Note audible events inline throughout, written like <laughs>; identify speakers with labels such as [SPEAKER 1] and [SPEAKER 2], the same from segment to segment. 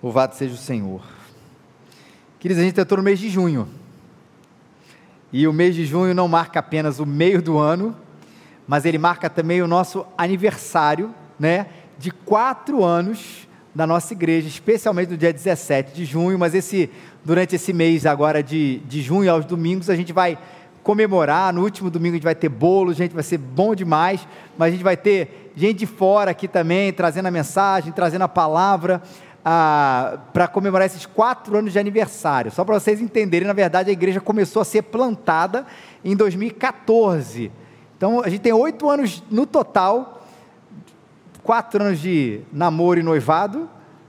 [SPEAKER 1] Louvado seja o Senhor. Queridos, a gente entrou no mês de junho. E o mês de junho não marca apenas o meio do ano, mas ele marca também o nosso aniversário, né? De quatro anos da nossa igreja, especialmente no dia 17 de junho. Mas esse, durante esse mês agora de, de junho, aos domingos, a gente vai comemorar. No último domingo a gente vai ter bolo, gente, vai ser bom demais. Mas a gente vai ter gente de fora aqui também, trazendo a mensagem, trazendo a palavra para comemorar esses quatro anos de aniversário. Só para vocês entenderem, na verdade, a igreja começou a ser plantada em 2014. Então, a gente tem oito anos no total, quatro anos de namoro e noivado,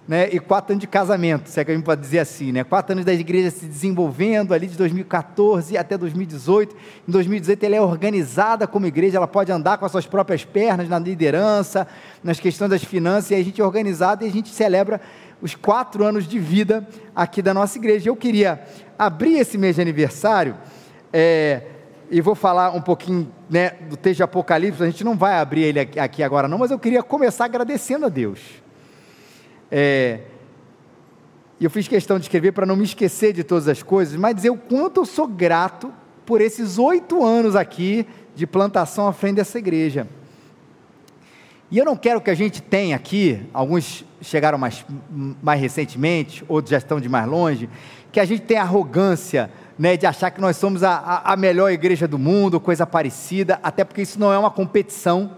[SPEAKER 1] né, e quatro anos de casamento, se é que a gente pode dizer assim, né? Quatro anos da igreja se desenvolvendo ali de 2014 até 2018. Em 2018 ela é organizada como igreja, ela pode andar com as suas próprias pernas na liderança, nas questões das finanças, e a gente é organizado e a gente celebra os quatro anos de vida aqui da nossa igreja. Eu queria abrir esse mês de aniversário é, e vou falar um pouquinho né, do texto de Apocalipse. A gente não vai abrir ele aqui agora, não, mas eu queria começar agradecendo a Deus. É, eu fiz questão de escrever para não me esquecer de todas as coisas, mas dizer o quanto eu sou grato por esses oito anos aqui de plantação à frente dessa igreja. E eu não quero que a gente tenha aqui, alguns chegaram mais, mais recentemente, outros já estão de mais longe, que a gente tenha arrogância né, de achar que nós somos a, a melhor igreja do mundo, coisa parecida, até porque isso não é uma competição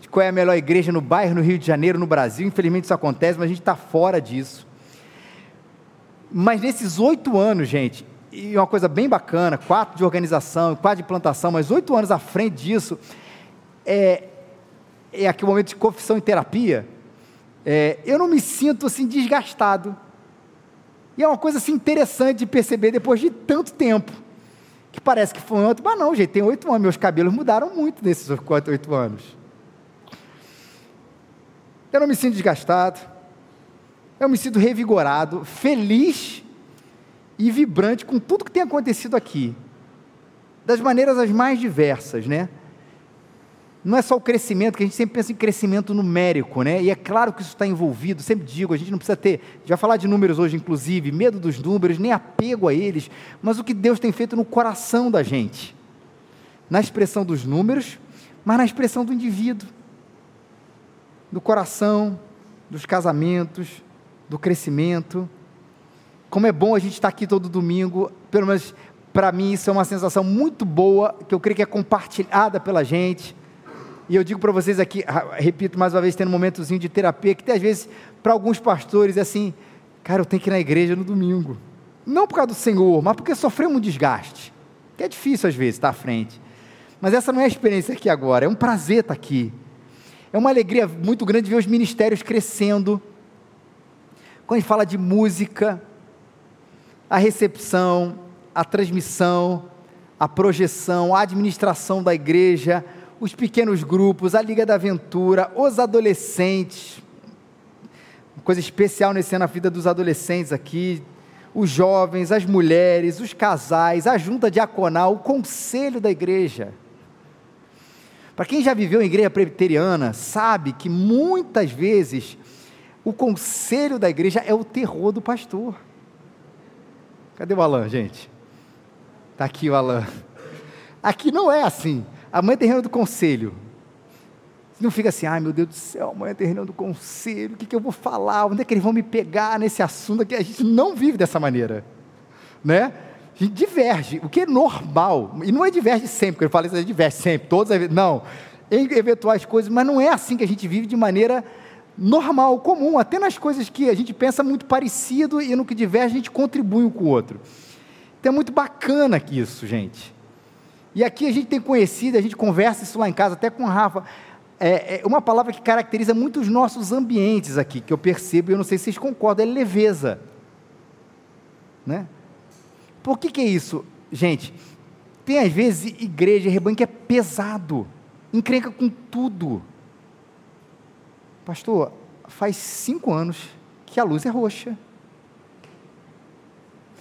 [SPEAKER 1] de qual é a melhor igreja no bairro, no Rio de Janeiro, no Brasil. Infelizmente isso acontece, mas a gente está fora disso. Mas nesses oito anos, gente, e uma coisa bem bacana, quatro de organização, quatro de plantação, mas oito anos à frente disso, é, é aquele momento de confissão e terapia, é, eu não me sinto assim desgastado. E é uma coisa assim interessante de perceber depois de tanto tempo. Que parece que foi ontem, mas não, gente, tem oito anos, meus cabelos mudaram muito nesses oito anos. Eu não me sinto desgastado, eu me sinto revigorado, feliz e vibrante com tudo que tem acontecido aqui, das maneiras as mais diversas, né? Não é só o crescimento, que a gente sempre pensa em crescimento numérico, né? E é claro que isso está envolvido, sempre digo, a gente não precisa ter, vai falar de números hoje, inclusive, medo dos números, nem apego a eles, mas o que Deus tem feito no coração da gente, na expressão dos números, mas na expressão do indivíduo do coração, dos casamentos, do crescimento. Como é bom a gente estar aqui todo domingo, pelo menos para mim isso é uma sensação muito boa, que eu creio que é compartilhada pela gente. E eu digo para vocês aqui, repito mais uma vez, tendo um momentozinho de terapia, que às vezes, para alguns pastores, é assim, cara, eu tenho que ir na igreja no domingo. Não por causa do Senhor, mas porque sofreu um desgaste. Que é difícil às vezes estar à frente. Mas essa não é a experiência aqui agora, é um prazer estar aqui. É uma alegria muito grande ver os ministérios crescendo. Quando a gente fala de música, a recepção, a transmissão, a projeção, a administração da igreja, os pequenos grupos, a Liga da Aventura, os adolescentes. Uma coisa especial nesse ano na vida dos adolescentes aqui, os jovens, as mulheres, os casais, a junta diaconal, o conselho da igreja. Para quem já viveu em igreja presbiteriana, sabe que muitas vezes o conselho da igreja é o terror do pastor. Cadê o Alan, gente? Está aqui o Alan. Aqui não é assim. A mãe tem reunião do conselho. Não fica assim, ai meu Deus do céu, amanhã tem reunião do conselho, o que, que eu vou falar? Onde é que eles vão me pegar nesse assunto aqui? A gente não vive dessa maneira. Né? Gente diverge, o que é normal, e não é diverge sempre, porque eu falo isso, é diverge sempre, todos, não, em eventuais coisas, mas não é assim que a gente vive de maneira normal, comum, até nas coisas que a gente pensa muito parecido e no que diverge a gente contribui um com o outro. Então é muito bacana isso, gente. E aqui a gente tem conhecido, a gente conversa isso lá em casa, até com o Rafa, é, é uma palavra que caracteriza muito os nossos ambientes aqui, que eu percebo, e eu não sei se vocês concordam, é leveza. Né? Por que, que é isso? Gente, tem às vezes igreja, rebanho que é pesado, encrenca com tudo. Pastor, faz cinco anos que a luz é roxa.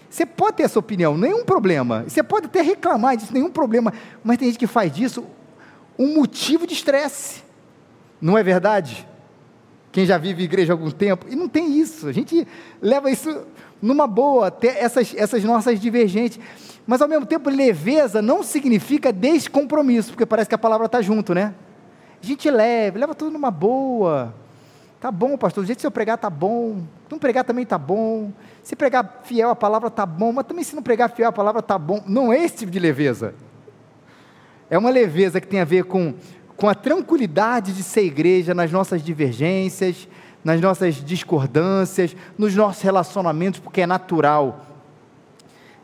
[SPEAKER 1] Você pode ter essa opinião, nenhum problema. Você pode até reclamar disso, nenhum problema. Mas tem gente que faz disso um motivo de estresse. Não é verdade? Quem já vive igreja há algum tempo, e não tem isso. A gente leva isso numa boa, até essas, essas nossas divergentes. Mas ao mesmo tempo, leveza não significa descompromisso, porque parece que a palavra está junto, né? A gente leva, leva tudo numa boa. Tá bom, pastor, do jeito que eu pregar tá bom. Não pregar também tá bom. Se pregar fiel a palavra tá bom, mas também se não pregar fiel a palavra tá bom. Não é esse tipo de leveza. É uma leveza que tem a ver com, com a tranquilidade de ser igreja nas nossas divergências, nas nossas discordâncias, nos nossos relacionamentos, porque é natural.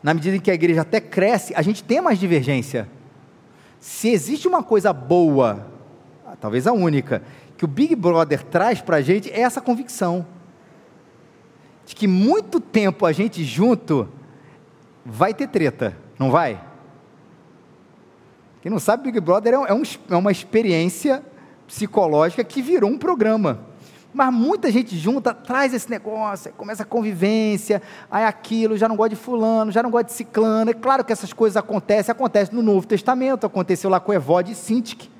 [SPEAKER 1] Na medida em que a igreja até cresce, a gente tem mais divergência. Se existe uma coisa boa, talvez a única, que o Big Brother traz para a gente é essa convicção de que muito tempo a gente junto vai ter treta, não vai? Quem não sabe, Big Brother é, um, é uma experiência psicológica que virou um programa. Mas muita gente junta, traz esse negócio, começa a convivência, aí aquilo, já não gosta de fulano, já não gosta de ciclano. É claro que essas coisas acontecem, acontecem no Novo Testamento, aconteceu lá com Evode e Sintik.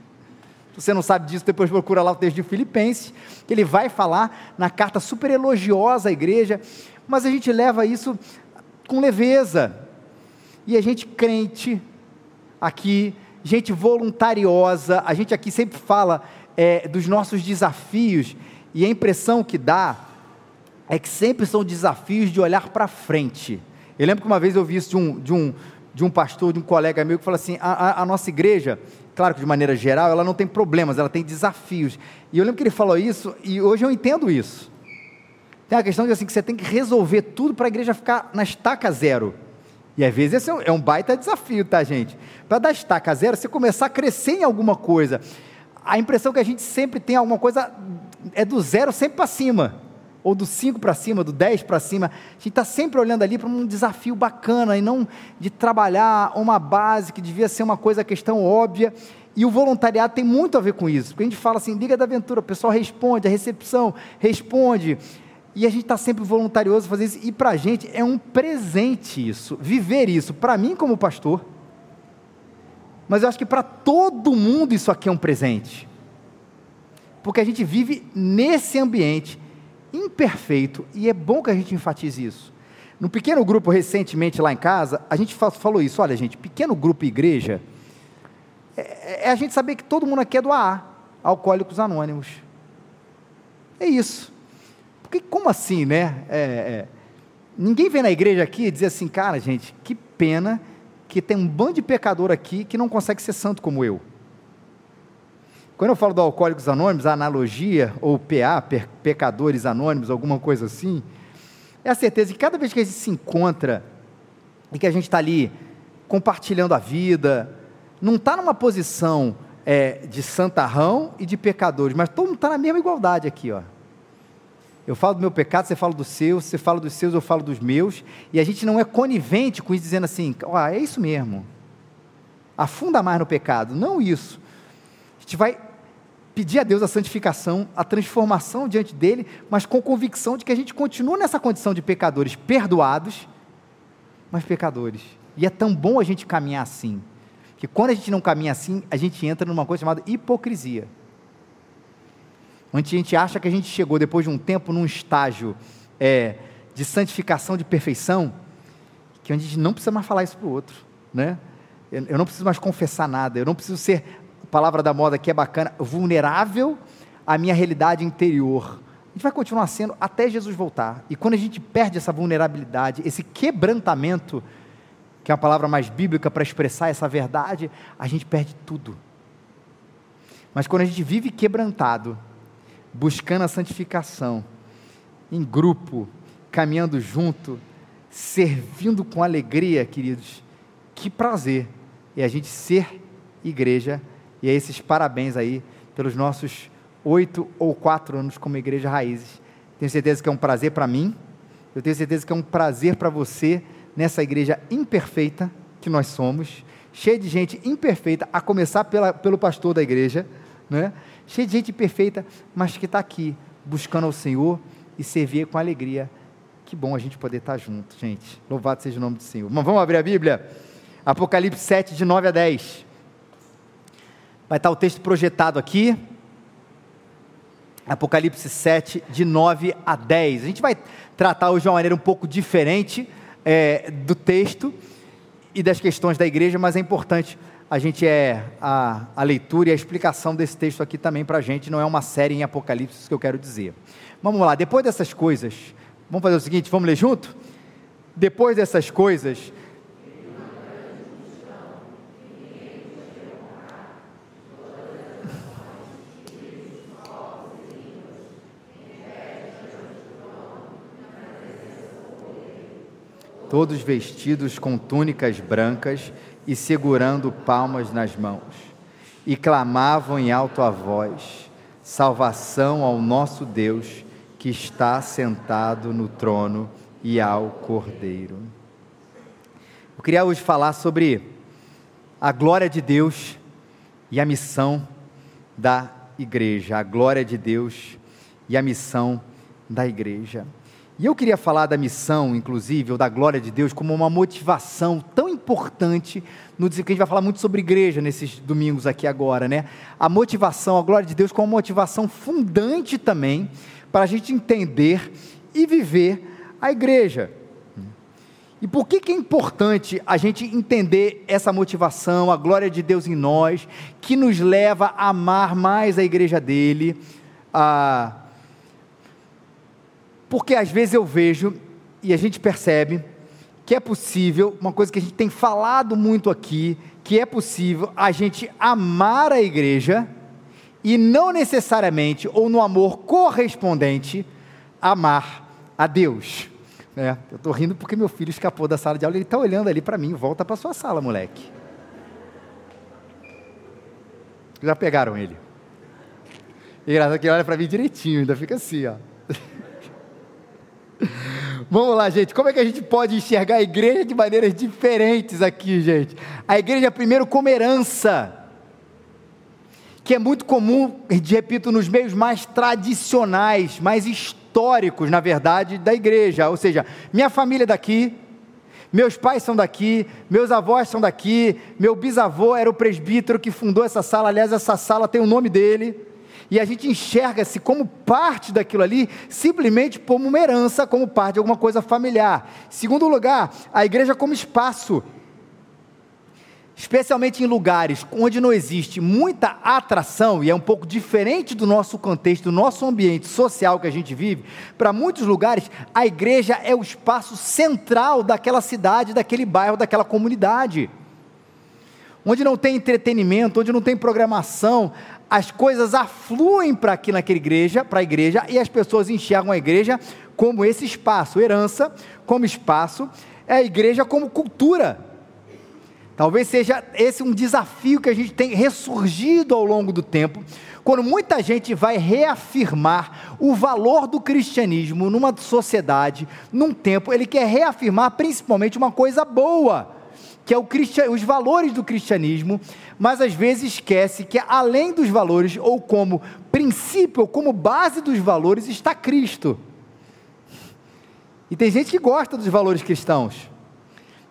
[SPEAKER 1] Se você não sabe disso, depois procura lá o texto de Filipenses, que ele vai falar na carta super elogiosa à igreja, mas a gente leva isso com leveza. E a gente crente aqui, gente voluntariosa, a gente aqui sempre fala é, dos nossos desafios, e a impressão que dá é que sempre são desafios de olhar para frente. Eu lembro que uma vez eu vi isso de um, de um, de um pastor, de um colega meu, que falou assim: a, a, nossa igreja claro que de maneira geral, ela não tem problemas, ela tem desafios. E eu lembro que ele falou isso, e hoje eu entendo isso. Tem a questão de assim, que você tem que resolver tudo para a igreja ficar na estaca zero. E às vezes esse é um é baita desafio, tá, gente? Para dar estaca zero, você começar a crescer em alguma coisa. A impressão que a gente sempre tem alguma coisa é do zero sempre para cima ou do 5 para cima, do 10 para cima, a gente está sempre olhando ali para um desafio bacana e não de trabalhar uma base que devia ser uma coisa, questão óbvia. E o voluntariado tem muito a ver com isso, porque a gente fala assim, Liga da Aventura, o pessoal responde, a recepção responde, e a gente está sempre voluntarioso fazer isso, e para a gente é um presente isso, viver isso, para mim como pastor, mas eu acho que para todo mundo isso aqui é um presente, porque a gente vive nesse ambiente imperfeito, e é bom que a gente enfatize isso. No pequeno grupo recentemente lá em casa, a gente falou isso, olha gente, pequeno grupo igreja, é, é a gente saber que todo mundo aqui é do AA, Alcoólicos Anônimos. É isso. Como assim, né? É, é, ninguém vem na igreja aqui e diz assim, cara, gente, que pena que tem um bando de pecador aqui que não consegue ser santo como eu. Quando eu falo do Alcoólicos Anônimos, a analogia, ou PA, Pecadores Anônimos, alguma coisa assim, é a certeza que cada vez que a gente se encontra e que a gente está ali compartilhando a vida, não está numa posição é, de santarrão e de pecadores, mas todo mundo está na mesma igualdade aqui, ó. Eu falo do meu pecado, você fala do seu, você fala dos seus, eu falo dos meus, e a gente não é conivente com isso, dizendo assim, ó, é isso mesmo. Afunda mais no pecado. Não isso a gente vai pedir a Deus a santificação, a transformação diante dele, mas com convicção de que a gente continua nessa condição de pecadores perdoados, mas pecadores. E é tão bom a gente caminhar assim, que quando a gente não caminha assim, a gente entra numa coisa chamada hipocrisia. Onde a gente acha que a gente chegou depois de um tempo num estágio é, de santificação, de perfeição, que a gente não precisa mais falar isso para o outro, né? Eu não preciso mais confessar nada, eu não preciso ser palavra da moda que é bacana, vulnerável à minha realidade interior. A gente vai continuar sendo até Jesus voltar. E quando a gente perde essa vulnerabilidade, esse quebrantamento, que é a palavra mais bíblica para expressar essa verdade, a gente perde tudo. Mas quando a gente vive quebrantado, buscando a santificação, em grupo, caminhando junto, servindo com alegria, queridos, que prazer é a gente ser igreja e a esses parabéns aí pelos nossos oito ou quatro anos como Igreja Raízes. Tenho certeza que é um prazer para mim, eu tenho certeza que é um prazer para você nessa igreja imperfeita que nós somos, cheia de gente imperfeita, a começar pela, pelo pastor da igreja, né? Cheia de gente imperfeita, mas que está aqui buscando ao Senhor e servir com alegria. Que bom a gente poder estar junto, gente. Louvado seja o nome do Senhor. Mas vamos abrir a Bíblia? Apocalipse 7, de 9 a 10. Vai estar o texto projetado aqui. Apocalipse 7, de 9 a 10. A gente vai tratar hoje de uma maneira um pouco diferente é, do texto e das questões da igreja, mas é importante a gente é a, a leitura e a explicação desse texto aqui também para a gente, não é uma série em Apocalipse, que eu quero dizer. Vamos lá, depois dessas coisas, vamos fazer o seguinte, vamos ler junto? Depois dessas coisas, todos vestidos com túnicas brancas e segurando palmas nas mãos, e clamavam em alta voz: Salvação ao nosso Deus que está sentado no trono e ao Cordeiro. Eu queria hoje falar sobre a glória de Deus e a missão da igreja, a glória de Deus e a missão da igreja. E eu queria falar da missão, inclusive, ou da glória de Deus, como uma motivação tão importante no que a gente vai falar muito sobre igreja nesses domingos aqui agora, né? A motivação, a glória de Deus como uma motivação fundante também para a gente entender e viver a igreja. E por que, que é importante a gente entender essa motivação, a glória de Deus em nós, que nos leva a amar mais a igreja dele, a porque às vezes eu vejo e a gente percebe que é possível, uma coisa que a gente tem falado muito aqui, que é possível a gente amar a igreja e não necessariamente, ou no amor correspondente, amar a Deus. É, eu estou rindo porque meu filho escapou da sala de aula, ele está olhando ali para mim, volta para sua sala, moleque. Já pegaram ele. Engraçado que ele olha para mim direitinho, ainda fica assim, ó. <laughs> Vamos lá, gente. Como é que a gente pode enxergar a igreja de maneiras diferentes aqui, gente? A igreja, primeiro, como herança, que é muito comum, repito, nos meios mais tradicionais, mais históricos, na verdade, da igreja. Ou seja, minha família é daqui, meus pais são daqui, meus avós são daqui, meu bisavô era o presbítero que fundou essa sala. Aliás, essa sala tem o nome dele e a gente enxerga-se como parte daquilo ali, simplesmente como uma herança, como parte de alguma coisa familiar. Segundo lugar, a igreja como espaço, especialmente em lugares onde não existe muita atração, e é um pouco diferente do nosso contexto, do nosso ambiente social que a gente vive, para muitos lugares, a igreja é o espaço central daquela cidade, daquele bairro, daquela comunidade. Onde não tem entretenimento, onde não tem programação, as coisas afluem para aqui naquela igreja, para a igreja, e as pessoas enxergam a igreja como esse espaço, herança como espaço, é a igreja como cultura. Talvez seja esse um desafio que a gente tem ressurgido ao longo do tempo, quando muita gente vai reafirmar o valor do cristianismo numa sociedade, num tempo, ele quer reafirmar principalmente uma coisa boa que é os valores do cristianismo, mas às vezes esquece que além dos valores, ou como princípio, ou como base dos valores, está Cristo. E tem gente que gosta dos valores cristãos,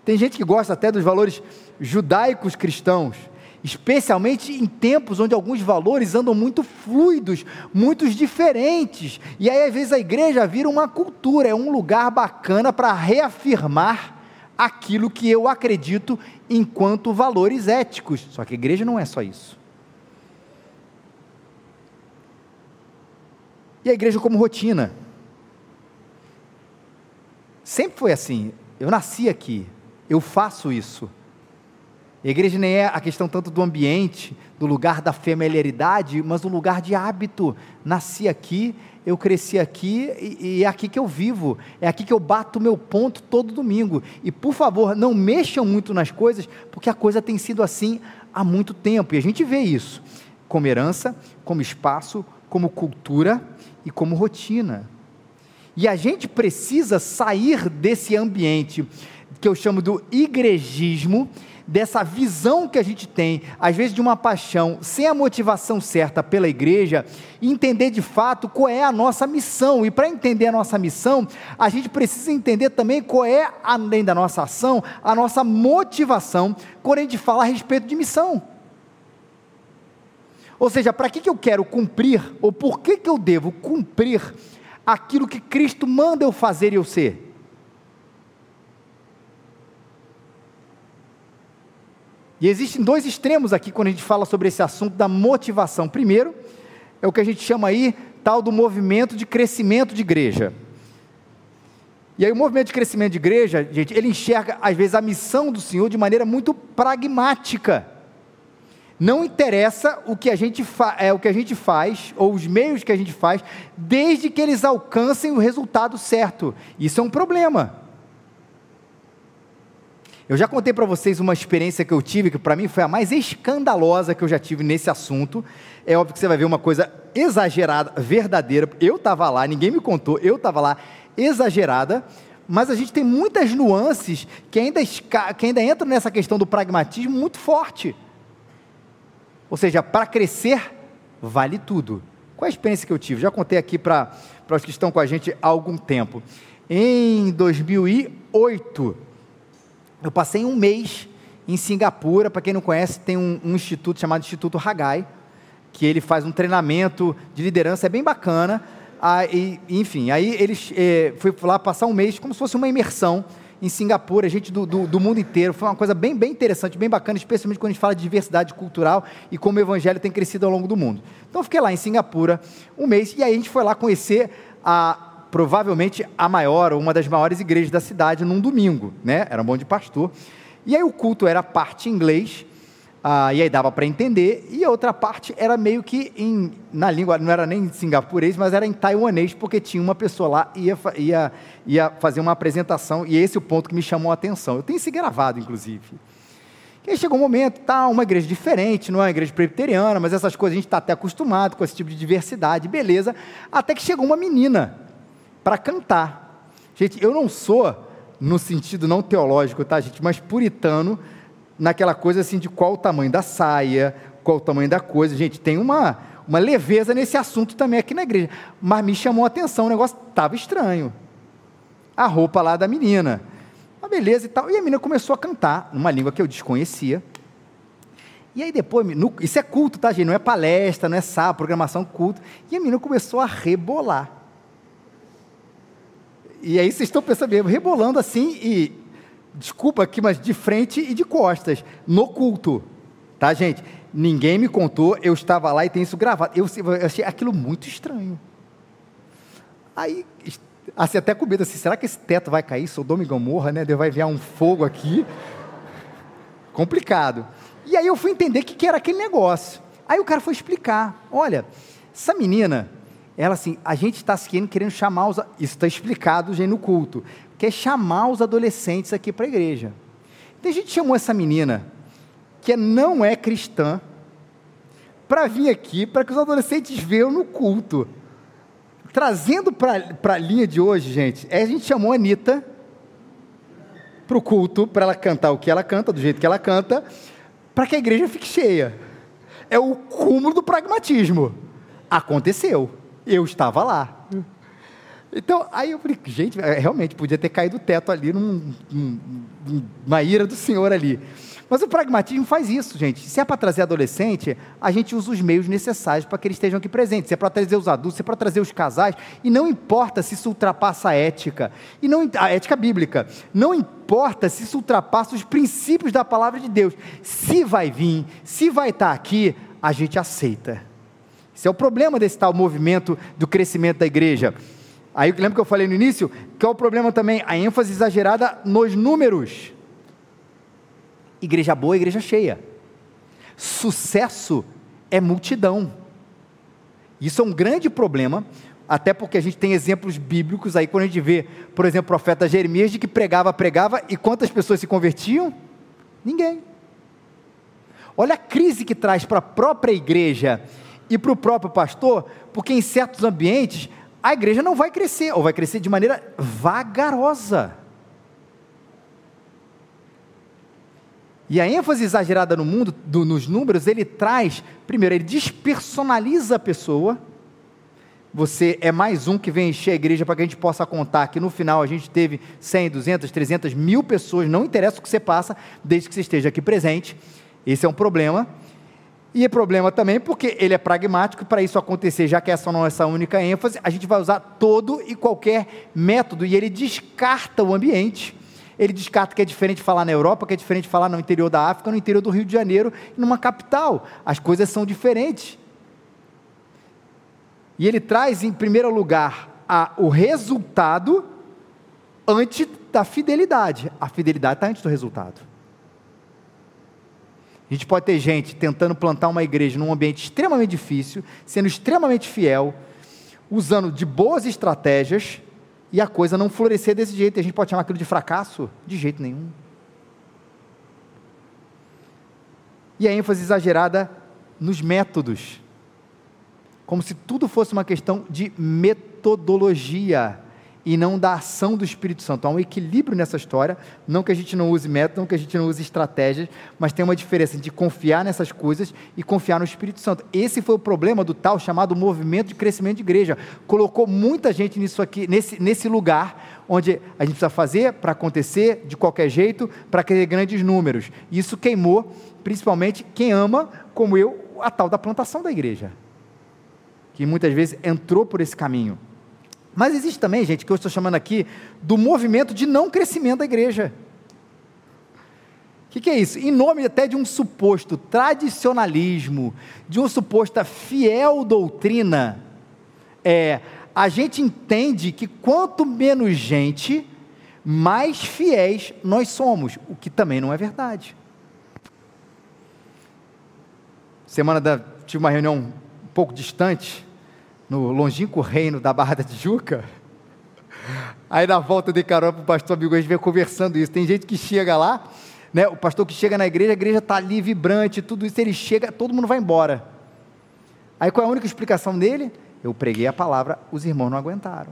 [SPEAKER 1] tem gente que gosta até dos valores judaicos cristãos, especialmente em tempos onde alguns valores andam muito fluidos, muito diferentes. E aí, às vezes, a igreja vira uma cultura, é um lugar bacana para reafirmar aquilo que eu acredito enquanto valores éticos. Só que a igreja não é só isso. E a igreja como rotina. Sempre foi assim. Eu nasci aqui, eu faço isso. A igreja nem é a questão tanto do ambiente, do lugar da familiaridade, mas do lugar de hábito. Nasci aqui, eu cresci aqui e, e, é aqui que eu vivo, é aqui que eu bato meu ponto todo domingo. E por favor, não mexam muito nas coisas, porque a coisa tem sido assim há muito tempo. E a gente vê isso como herança, como espaço, como cultura e como rotina. E a gente precisa sair desse ambiente que eu chamo do igrejismo dessa visão que a gente tem, às vezes de uma paixão, sem a motivação certa pela igreja, entender de fato qual é a nossa missão. E para entender a nossa missão, a gente precisa entender também qual é, além da nossa ação, a nossa motivação quando a gente fala a respeito de missão. Ou seja, para que, que eu quero cumprir, ou por que, que eu devo cumprir aquilo que Cristo manda eu fazer e eu ser? E existem dois extremos aqui quando a gente fala sobre esse assunto da motivação. Primeiro, é o que a gente chama aí tal do movimento de crescimento de igreja. E aí o movimento de crescimento de igreja, gente, ele enxerga às vezes a missão do Senhor de maneira muito pragmática. Não interessa o que a gente é o que a gente faz ou os meios que a gente faz, desde que eles alcancem o resultado certo. Isso é um problema. Eu já contei para vocês uma experiência que eu tive, que para mim foi a mais escandalosa que eu já tive nesse assunto. É óbvio que você vai ver uma coisa exagerada, verdadeira. Eu estava lá, ninguém me contou, eu estava lá, exagerada. Mas a gente tem muitas nuances que ainda, que ainda entram nessa questão do pragmatismo muito forte. Ou seja, para crescer, vale tudo. Qual a experiência que eu tive? Já contei aqui para os que estão com a gente há algum tempo. Em 2008, eu passei um mês em Singapura. Para quem não conhece, tem um, um, instituto chamado Instituto Hagai, que ele faz um treinamento de liderança, é bem bacana. E, enfim, aí eles eh, fui lá passar um mês como se fosse uma imersão em Singapura, gente do, do, do, mundo inteiro. Foi uma coisa bem, bem interessante, bem bacana, especialmente quando a gente fala de diversidade cultural e como o evangelho tem crescido ao longo do mundo. Então fiquei lá em Singapura um mês e aí a gente foi lá conhecer a provavelmente a maior ou uma das maiores igrejas da cidade num domingo, né? Era um monte de pastor. E aí o culto era parte em inglês, ah, e aí dava para entender, e a outra parte era meio que em, na língua, não era nem em singapurês, mas era em taiwanês, porque tinha uma pessoa lá ia, ia, ia fazer uma apresentação, e esse é o ponto que me chamou a atenção. Eu tenho isso gravado, inclusive. E aí chegou um momento, tá, uma igreja diferente, não é uma igreja presbiteriana, mas essas coisas a gente está até acostumado com esse tipo de diversidade, beleza. Até que chegou uma menina para cantar. Gente, eu não sou, no sentido não teológico, tá, gente, mas puritano, naquela coisa assim de qual o tamanho da saia, qual o tamanho da coisa. Gente, tem uma, uma leveza nesse assunto também aqui na igreja. Mas me chamou a atenção, o negócio estava estranho. A roupa lá da menina. Uma beleza e tal. E a menina começou a cantar, numa língua que eu desconhecia. E aí depois, no, isso é culto, tá, gente? Não é palestra, não é sábado, programação culto. E a menina começou a rebolar. E aí vocês estão mesmo, rebolando assim e, desculpa aqui, mas de frente e de costas, no culto. Tá, gente? Ninguém me contou, eu estava lá e tem isso gravado. Eu, eu achei aquilo muito estranho. Aí, assim, até com medo assim, será que esse teto vai cair? Sodoma e Gomorra, né? Deus vai enviar um fogo aqui. Complicado. E aí eu fui entender o que, que era aquele negócio. Aí o cara foi explicar: olha, essa menina, ela assim, a gente está querendo, querendo chamar os. Isso está explicado já no culto. Quer chamar os adolescentes aqui para a igreja. Então a gente chamou essa menina, que não é cristã, para vir aqui, para que os adolescentes vejam no culto. Trazendo para a linha de hoje, gente, é, a gente chamou a Anitta para o culto, para ela cantar o que ela canta, do jeito que ela canta, para que a igreja fique cheia. É o cúmulo do pragmatismo. Aconteceu. Eu estava lá. Então, aí eu falei, gente, é, realmente podia ter caído o teto ali, num, num, numa ira do Senhor ali. Mas o pragmatismo faz isso, gente. Se é para trazer adolescente, a gente usa os meios necessários para que eles estejam aqui presentes. Se é para trazer os adultos, se é para trazer os casais, e não importa se isso ultrapassa a ética, e não a ética bíblica. Não importa se isso ultrapassa os princípios da palavra de Deus. Se vai vir, se vai estar aqui, a gente aceita. Esse é o problema desse tal movimento do crescimento da igreja. Aí lembra que eu falei no início? Que é o problema também, a ênfase exagerada nos números. Igreja boa, igreja cheia. Sucesso é multidão. Isso é um grande problema, até porque a gente tem exemplos bíblicos aí, quando a gente vê, por exemplo, o profeta Jeremias, de que pregava, pregava, e quantas pessoas se convertiam? Ninguém. Olha a crise que traz para a própria igreja e para o próprio pastor, porque em certos ambientes a igreja não vai crescer, ou vai crescer de maneira vagarosa. E a ênfase exagerada no mundo, do, nos números, ele traz, primeiro, ele despersonaliza a pessoa. Você é mais um que vem encher a igreja para que a gente possa contar que no final a gente teve 100, 200, 300 mil pessoas, não interessa o que você passa, desde que você esteja aqui presente. Esse é um problema. E é problema também porque ele é pragmático, para isso acontecer, já que essa não é essa única ênfase, a gente vai usar todo e qualquer método, e ele descarta o ambiente. Ele descarta que é diferente falar na Europa, que é diferente falar no interior da África, no interior do Rio de Janeiro, numa capital. As coisas são diferentes. E ele traz, em primeiro lugar, a, o resultado antes da fidelidade. A fidelidade está antes do resultado. A gente pode ter gente tentando plantar uma igreja num ambiente extremamente difícil, sendo extremamente fiel, usando de boas estratégias, e a coisa não florescer desse jeito. A gente pode chamar aquilo de fracasso? De jeito nenhum. E a ênfase exagerada nos métodos, como se tudo fosse uma questão de metodologia e não da ação do Espírito Santo. Há um equilíbrio nessa história, não que a gente não use método, não que a gente não use estratégias, mas tem uma diferença de confiar nessas coisas e confiar no Espírito Santo. Esse foi o problema do tal chamado movimento de crescimento de igreja. Colocou muita gente nisso aqui, nesse, nesse lugar onde a gente precisa fazer para acontecer de qualquer jeito, para querer grandes números. Isso queimou, principalmente quem ama, como eu, a tal da plantação da igreja, que muitas vezes entrou por esse caminho. Mas existe também, gente, que eu estou chamando aqui do movimento de não crescimento da igreja. O que, que, é isso? Em nome até de um suposto tradicionalismo, de uma suposta fiel doutrina, é, a gente entende que quanto menos gente, mais fiéis nós somos, o que também não é verdade. Semana da, tive uma reunião um pouco distante, no longínquo reino da Barra da Tijuca. Aí na volta de carona para o pastor amigo, a gente vem conversando isso. Tem gente que chega lá, né? O pastor que chega na igreja, a igreja está ali vibrante, tudo isso, ele chega, todo mundo vai embora. Aí qual é a única explicação dele? Eu preguei a palavra, os irmãos não aguentaram.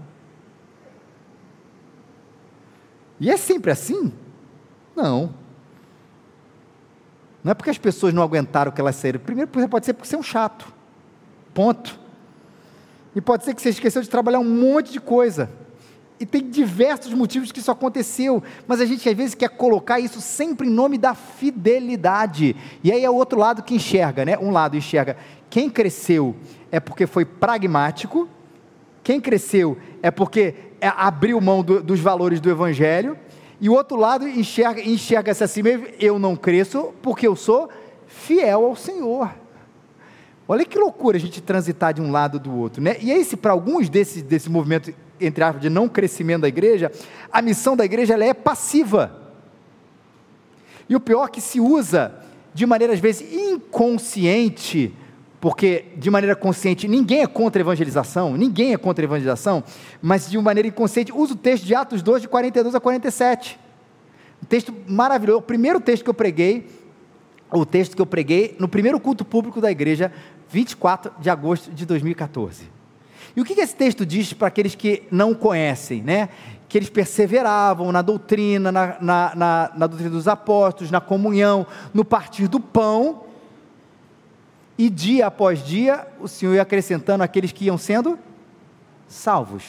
[SPEAKER 1] E é sempre assim? Não. Não é porque as pessoas não aguentaram que elas saíram. Primeiro, pode ser porque você é um chato. Ponto. E pode ser que você esqueceu de trabalhar um monte de coisa. E tem diversos motivos que isso aconteceu, mas a gente às vezes quer colocar isso sempre em nome da fidelidade. E aí é o outro lado que enxerga, né? Um lado enxerga quem cresceu é porque foi pragmático, quem cresceu é porque é, abriu mão do, dos valores do evangelho, e o outro lado enxerga, enxerga-se assim mesmo, eu não cresço porque eu sou fiel ao Senhor. Olha que loucura a gente transitar de um lado do outro, né? E esse, para alguns desse, desse movimento, entre aspas, de não crescimento da igreja, a missão da igreja ela é passiva. E o pior é que se usa de maneira, às vezes, inconsciente, porque de maneira consciente ninguém é contra a evangelização, ninguém é contra a evangelização, mas de maneira inconsciente usa o texto de Atos 2, de 42 a 47. Um texto maravilhoso, o primeiro texto que eu preguei, o texto que eu preguei no primeiro culto público da igreja, 24 de agosto de 2014. E o que esse texto diz para aqueles que não conhecem, né? Que eles perseveravam na doutrina, na, na, na, na doutrina dos apóstolos, na comunhão, no partir do pão, e dia após dia o Senhor ia acrescentando aqueles que iam sendo salvos.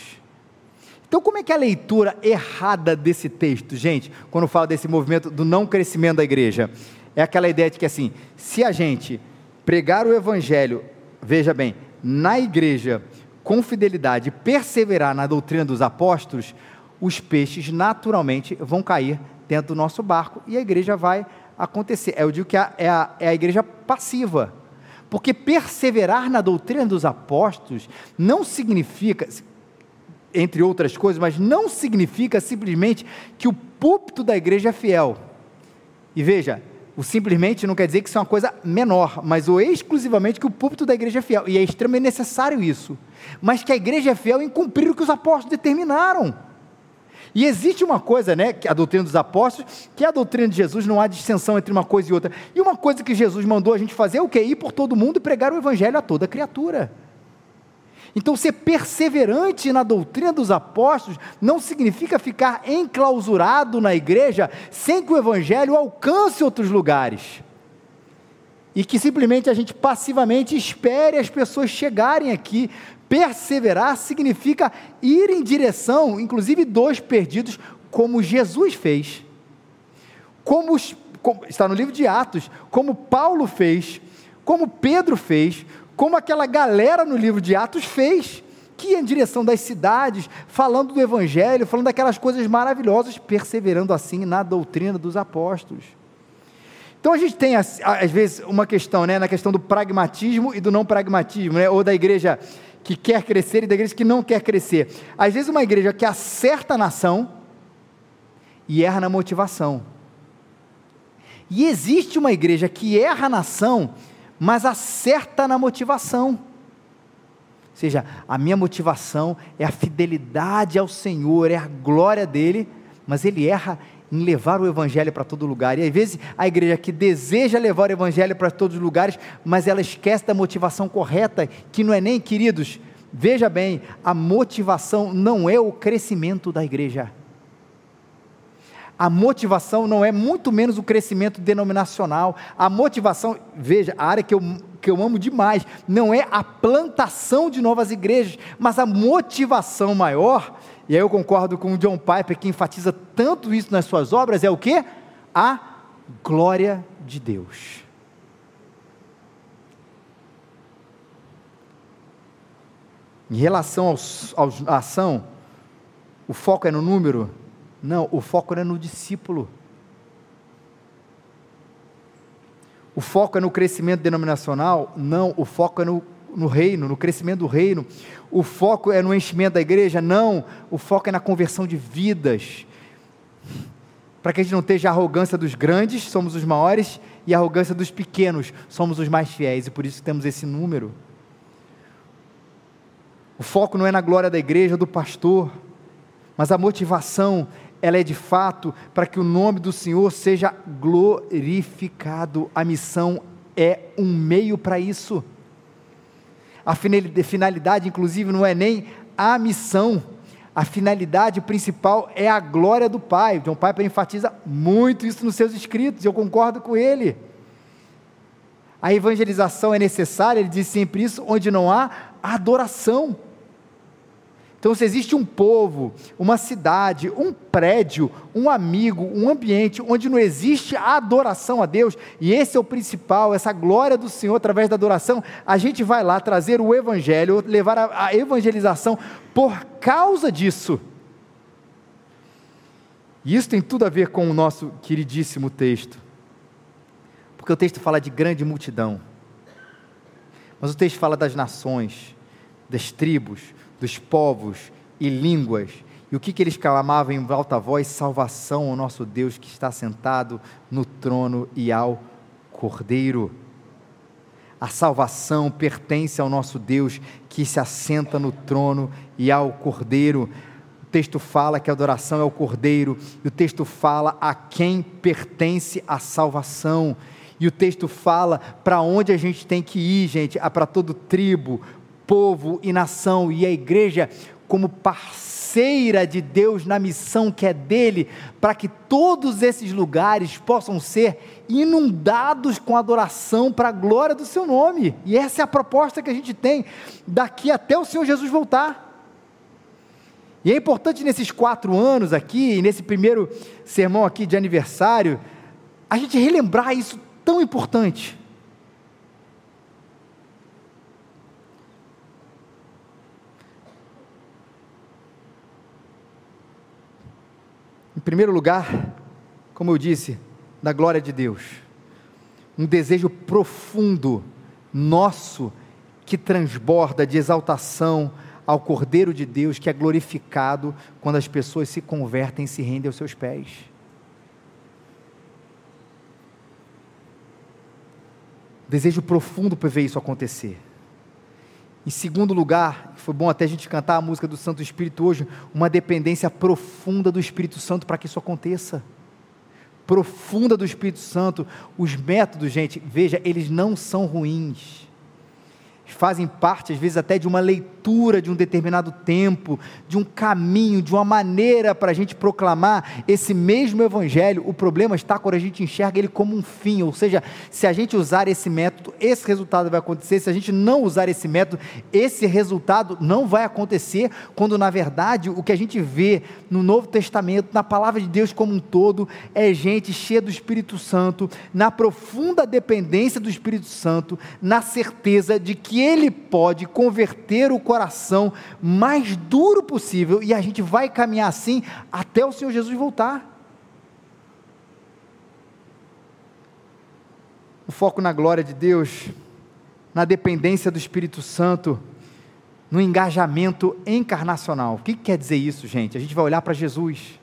[SPEAKER 1] Então, como é que é a leitura errada desse texto, gente, quando fala desse movimento do não crescimento da igreja? É aquela ideia de que assim, se a gente pregar o evangelho, veja bem, na igreja, com fidelidade, perseverar na doutrina dos apóstolos, os peixes naturalmente vão cair dentro do nosso barco e a igreja vai acontecer. Eu digo que é a, é a igreja passiva. Porque perseverar na doutrina dos apóstolos não significa, entre outras coisas, mas não significa simplesmente que o púlpito da igreja é fiel. E veja, o simplesmente não quer dizer que isso é uma coisa menor, mas o exclusivamente que o púlpito da igreja é fiel. E é extremamente necessário isso. Mas que a igreja é fiel em cumprir o que os apóstolos determinaram. E existe uma coisa, né, que a doutrina dos apóstolos, que é a doutrina de Jesus, não há distinção entre uma coisa e outra. E uma coisa que Jesus mandou a gente fazer é o quê? Ir por todo mundo e pregar o evangelho a toda criatura. Então, ser perseverante na doutrina dos apóstolos não significa ficar enclausurado na igreja sem que o evangelho alcance outros lugares. E que simplesmente a gente passivamente espere as pessoas chegarem aqui. Perseverar significa ir em direção, inclusive dos perdidos, como Jesus fez. Como, como está no livro de Atos, como Paulo fez como Pedro fez, como aquela galera no livro de Atos fez, que ia em direção das cidades, falando do Evangelho, falando daquelas coisas maravilhosas, perseverando assim na doutrina dos apóstolos. Então a gente tem às vezes uma questão, né, na questão do pragmatismo e do não pragmatismo, né, ou da igreja que quer crescer e da igreja que não quer crescer. Às vezes uma igreja que acerta a nação e erra na motivação. E existe uma igreja que erra a nação, mas acerta na motivação. Ou seja, a minha motivação é a fidelidade ao Senhor, é a glória dele, mas ele erra em levar o Evangelho para todo lugar. E às vezes a igreja que deseja levar o Evangelho para todos os lugares, mas ela esquece da motivação correta, que não é nem, queridos, veja bem, a motivação não é o crescimento da igreja. A motivação não é muito menos o crescimento denominacional. A motivação, veja, a área que eu, que eu amo demais, não é a plantação de novas igrejas, mas a motivação maior e aí eu concordo com o John Piper, que enfatiza tanto isso nas suas obras, é o que? A glória de Deus. Em relação à ação, o foco é no número? Não, o foco é no discípulo. O foco é no crescimento denominacional? Não, o foco é no no reino, no crescimento do reino. O foco é no enchimento da igreja? Não, o foco é na conversão de vidas. Para que a gente não esteja a arrogância dos grandes, somos os maiores, e a arrogância dos pequenos, somos os mais fiéis, e por isso temos esse número. O foco não é na glória da igreja, do pastor, mas a motivação, ela é de fato para que o nome do Senhor seja glorificado. A missão é um meio para isso. A finalidade, inclusive, não é nem a missão. A finalidade principal é a glória do Pai. John Piper enfatiza muito isso nos seus escritos, eu concordo com ele. A evangelização é necessária, ele diz sempre isso, onde não há adoração. Então, se existe um povo, uma cidade, um prédio, um amigo, um ambiente onde não existe adoração a Deus, e esse é o principal, essa glória do Senhor através da adoração, a gente vai lá trazer o Evangelho, levar a, a evangelização por causa disso. E isso tem tudo a ver com o nosso queridíssimo texto, porque o texto fala de grande multidão, mas o texto fala das nações, das tribos, dos povos e línguas. E o que, que eles clamavam em alta voz? Salvação ao nosso Deus que está sentado no trono e ao Cordeiro. A salvação pertence ao nosso Deus que se assenta no trono e ao Cordeiro. O texto fala que a adoração é o Cordeiro, e o texto fala a quem pertence a salvação. E o texto fala para onde a gente tem que ir, gente, é para todo tribo, povo e nação, e a igreja como parceira de Deus na missão que é dele, para que todos esses lugares possam ser inundados com adoração para a glória do seu nome. E essa é a proposta que a gente tem daqui até o Senhor Jesus voltar. E é importante nesses quatro anos aqui, nesse primeiro sermão aqui de aniversário, a gente relembrar isso tão importante. Primeiro lugar, como eu disse, da glória de Deus. Um desejo profundo, nosso, que transborda de exaltação ao Cordeiro de Deus, que é glorificado quando as pessoas se convertem e se rendem aos seus pés. Desejo profundo para ver isso acontecer. Em segundo lugar, foi bom até a gente cantar a música do Santo Espírito hoje, uma dependência profunda do Espírito Santo para que isso aconteça. Profunda do Espírito Santo. Os métodos, gente, veja, eles não são ruins. fazem parte, às vezes, até de uma leitura de um determinado tempo, de um caminho, de uma maneira para a gente proclamar esse mesmo Evangelho. O problema está quando a gente enxerga ele como um fim, ou seja, se a gente usar esse método, esse resultado vai acontecer, se a gente não usar esse método, esse resultado não vai acontecer, quando na verdade o que a gente vê no Novo Testamento, na palavra de Deus como um todo, é gente cheia do Espírito Santo, na profunda dependência do Espírito Santo, na certeza de que Ele pode converter o coração mais duro possível e a gente vai caminhar assim até o Senhor Jesus voltar. O foco na glória de Deus, na dependência do Espírito Santo, no engajamento encarnacional. O que quer dizer isso, gente? A gente vai olhar para Jesus,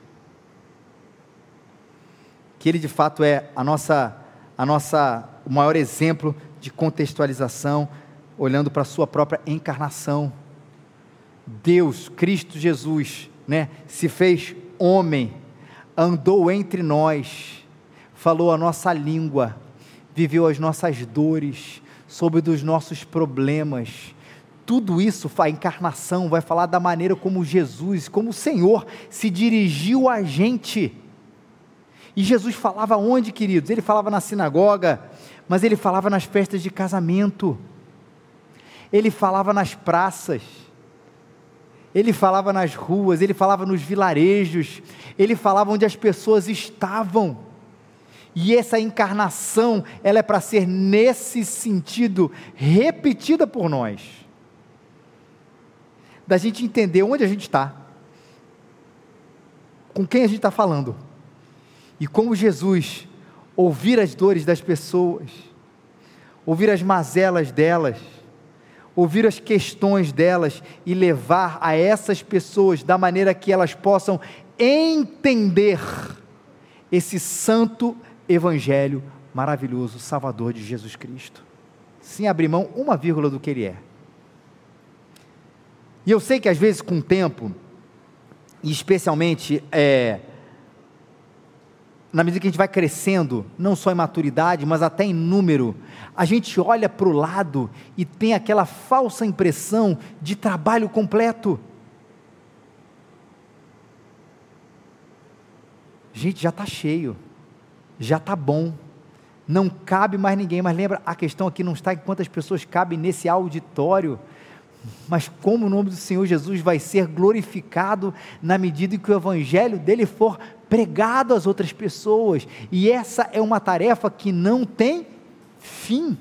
[SPEAKER 1] que Ele de fato é a nossa, a nossa, o maior exemplo de contextualização, olhando para a sua própria encarnação. Deus, Cristo Jesus, né, se fez homem, andou entre nós, falou a nossa língua, viveu as nossas dores, soube dos nossos problemas. Tudo isso, a encarnação vai falar da maneira como Jesus, como o Senhor se dirigiu a gente. E Jesus falava onde, queridos? Ele falava na sinagoga, mas ele falava nas festas de casamento ele falava nas praças, ele falava nas ruas, ele falava nos vilarejos, ele falava onde as pessoas estavam. E essa encarnação, ela é para ser nesse sentido repetida por nós. Da gente entender onde a gente está, com quem a gente está falando, e como Jesus ouvir as dores das pessoas, ouvir as mazelas delas, ouvir as questões delas e levar a essas pessoas da maneira que elas possam entender esse santo evangelho maravilhoso, salvador de Jesus Cristo. Sem abrir mão uma vírgula do que ele é. E eu sei que às vezes com o tempo, e especialmente é, na medida que a gente vai crescendo, não só em maturidade, mas até em número, a gente olha para o lado e tem aquela falsa impressão de trabalho completo. Gente, já está cheio, já está bom, não cabe mais ninguém. Mas lembra, a questão aqui não está em quantas pessoas cabem nesse auditório, mas como o nome do Senhor Jesus vai ser glorificado na medida em que o evangelho dele for pregado às outras pessoas. E essa é uma tarefa que não tem fim.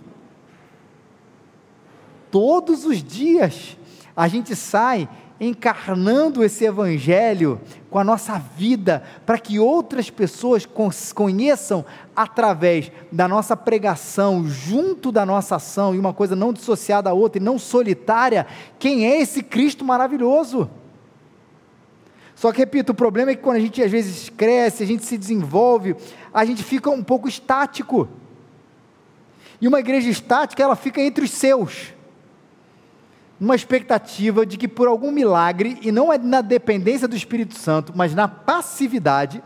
[SPEAKER 1] Todos os dias a gente sai encarnando esse evangelho com a nossa vida, para que outras pessoas conheçam através da nossa pregação, junto da nossa ação, e uma coisa não dissociada da outra e não solitária, quem é esse Cristo maravilhoso. Só que, repito, o problema é que quando a gente às vezes cresce, a gente se desenvolve, a gente fica um pouco estático. E uma igreja estática, ela fica entre os seus. Uma expectativa de que por algum milagre, e não é na dependência do Espírito Santo, mas na passividade,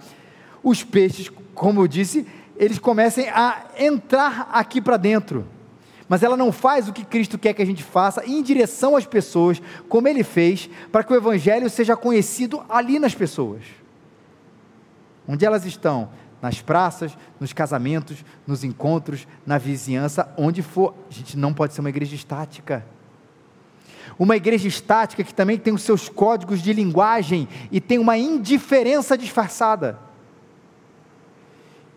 [SPEAKER 1] os peixes, como eu disse, eles comecem a entrar aqui para dentro. Mas ela não faz o que Cristo quer que a gente faça em direção às pessoas, como ele fez, para que o Evangelho seja conhecido ali nas pessoas. Onde elas estão? nas praças, nos casamentos, nos encontros, na vizinhança, onde for. A gente não pode ser uma igreja estática. Uma igreja estática que também tem os seus códigos de linguagem e tem uma indiferença disfarçada.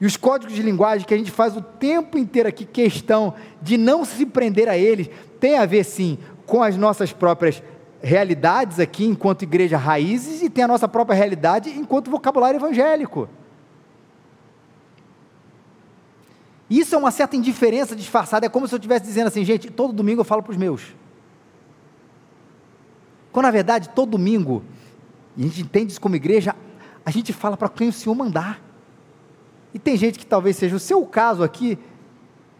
[SPEAKER 1] E os códigos de linguagem que a gente faz o tempo inteiro aqui questão de não se prender a eles, tem a ver sim com as nossas próprias realidades aqui enquanto igreja raízes e tem a nossa própria realidade enquanto vocabulário evangélico. Isso é uma certa indiferença disfarçada, é como se eu estivesse dizendo assim, gente, todo domingo eu falo para os meus. Quando na verdade, todo domingo, e a gente entende isso como igreja, a gente fala para quem o Senhor mandar. E tem gente que talvez seja o seu caso aqui,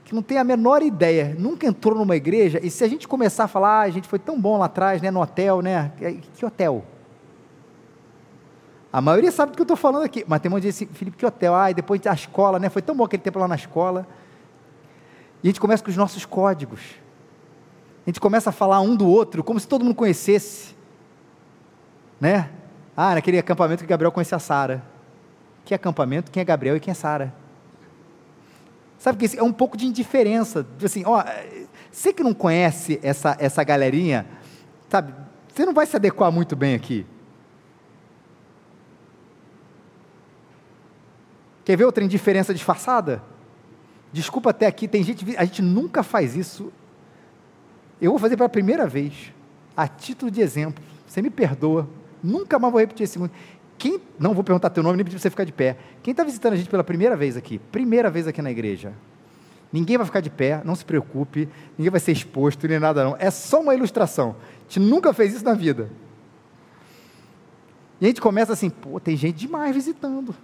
[SPEAKER 1] que não tem a menor ideia, nunca entrou numa igreja, e se a gente começar a falar, ah, a gente foi tão bom lá atrás, né, no hotel, né? Que hotel? A maioria sabe do que eu estou falando aqui, mas tem um monte de gente assim, Felipe, que hotel? Ah, e depois a escola, né? Foi tão bom aquele tempo lá na escola. E a gente começa com os nossos códigos. A gente começa a falar um do outro como se todo mundo conhecesse. Né? Ah, naquele acampamento que Gabriel conhecia a Sara. Que acampamento? Quem é Gabriel e quem é Sara? Sabe que é um pouco de indiferença. Assim, ó, você que não conhece essa, essa galerinha, sabe, você não vai se adequar muito bem aqui. Quer ver outra indiferença disfarçada? Desculpa até aqui, tem gente, a gente nunca faz isso. Eu vou fazer pela primeira vez, a título de exemplo. Você me perdoa, nunca mais vou repetir esse segundo. Quem, não vou perguntar teu nome nem pedir para você ficar de pé. Quem está visitando a gente pela primeira vez aqui? Primeira vez aqui na igreja. Ninguém vai ficar de pé, não se preocupe, ninguém vai ser exposto nem nada não. É só uma ilustração. A gente nunca fez isso na vida. E a gente começa assim, pô, tem gente demais visitando.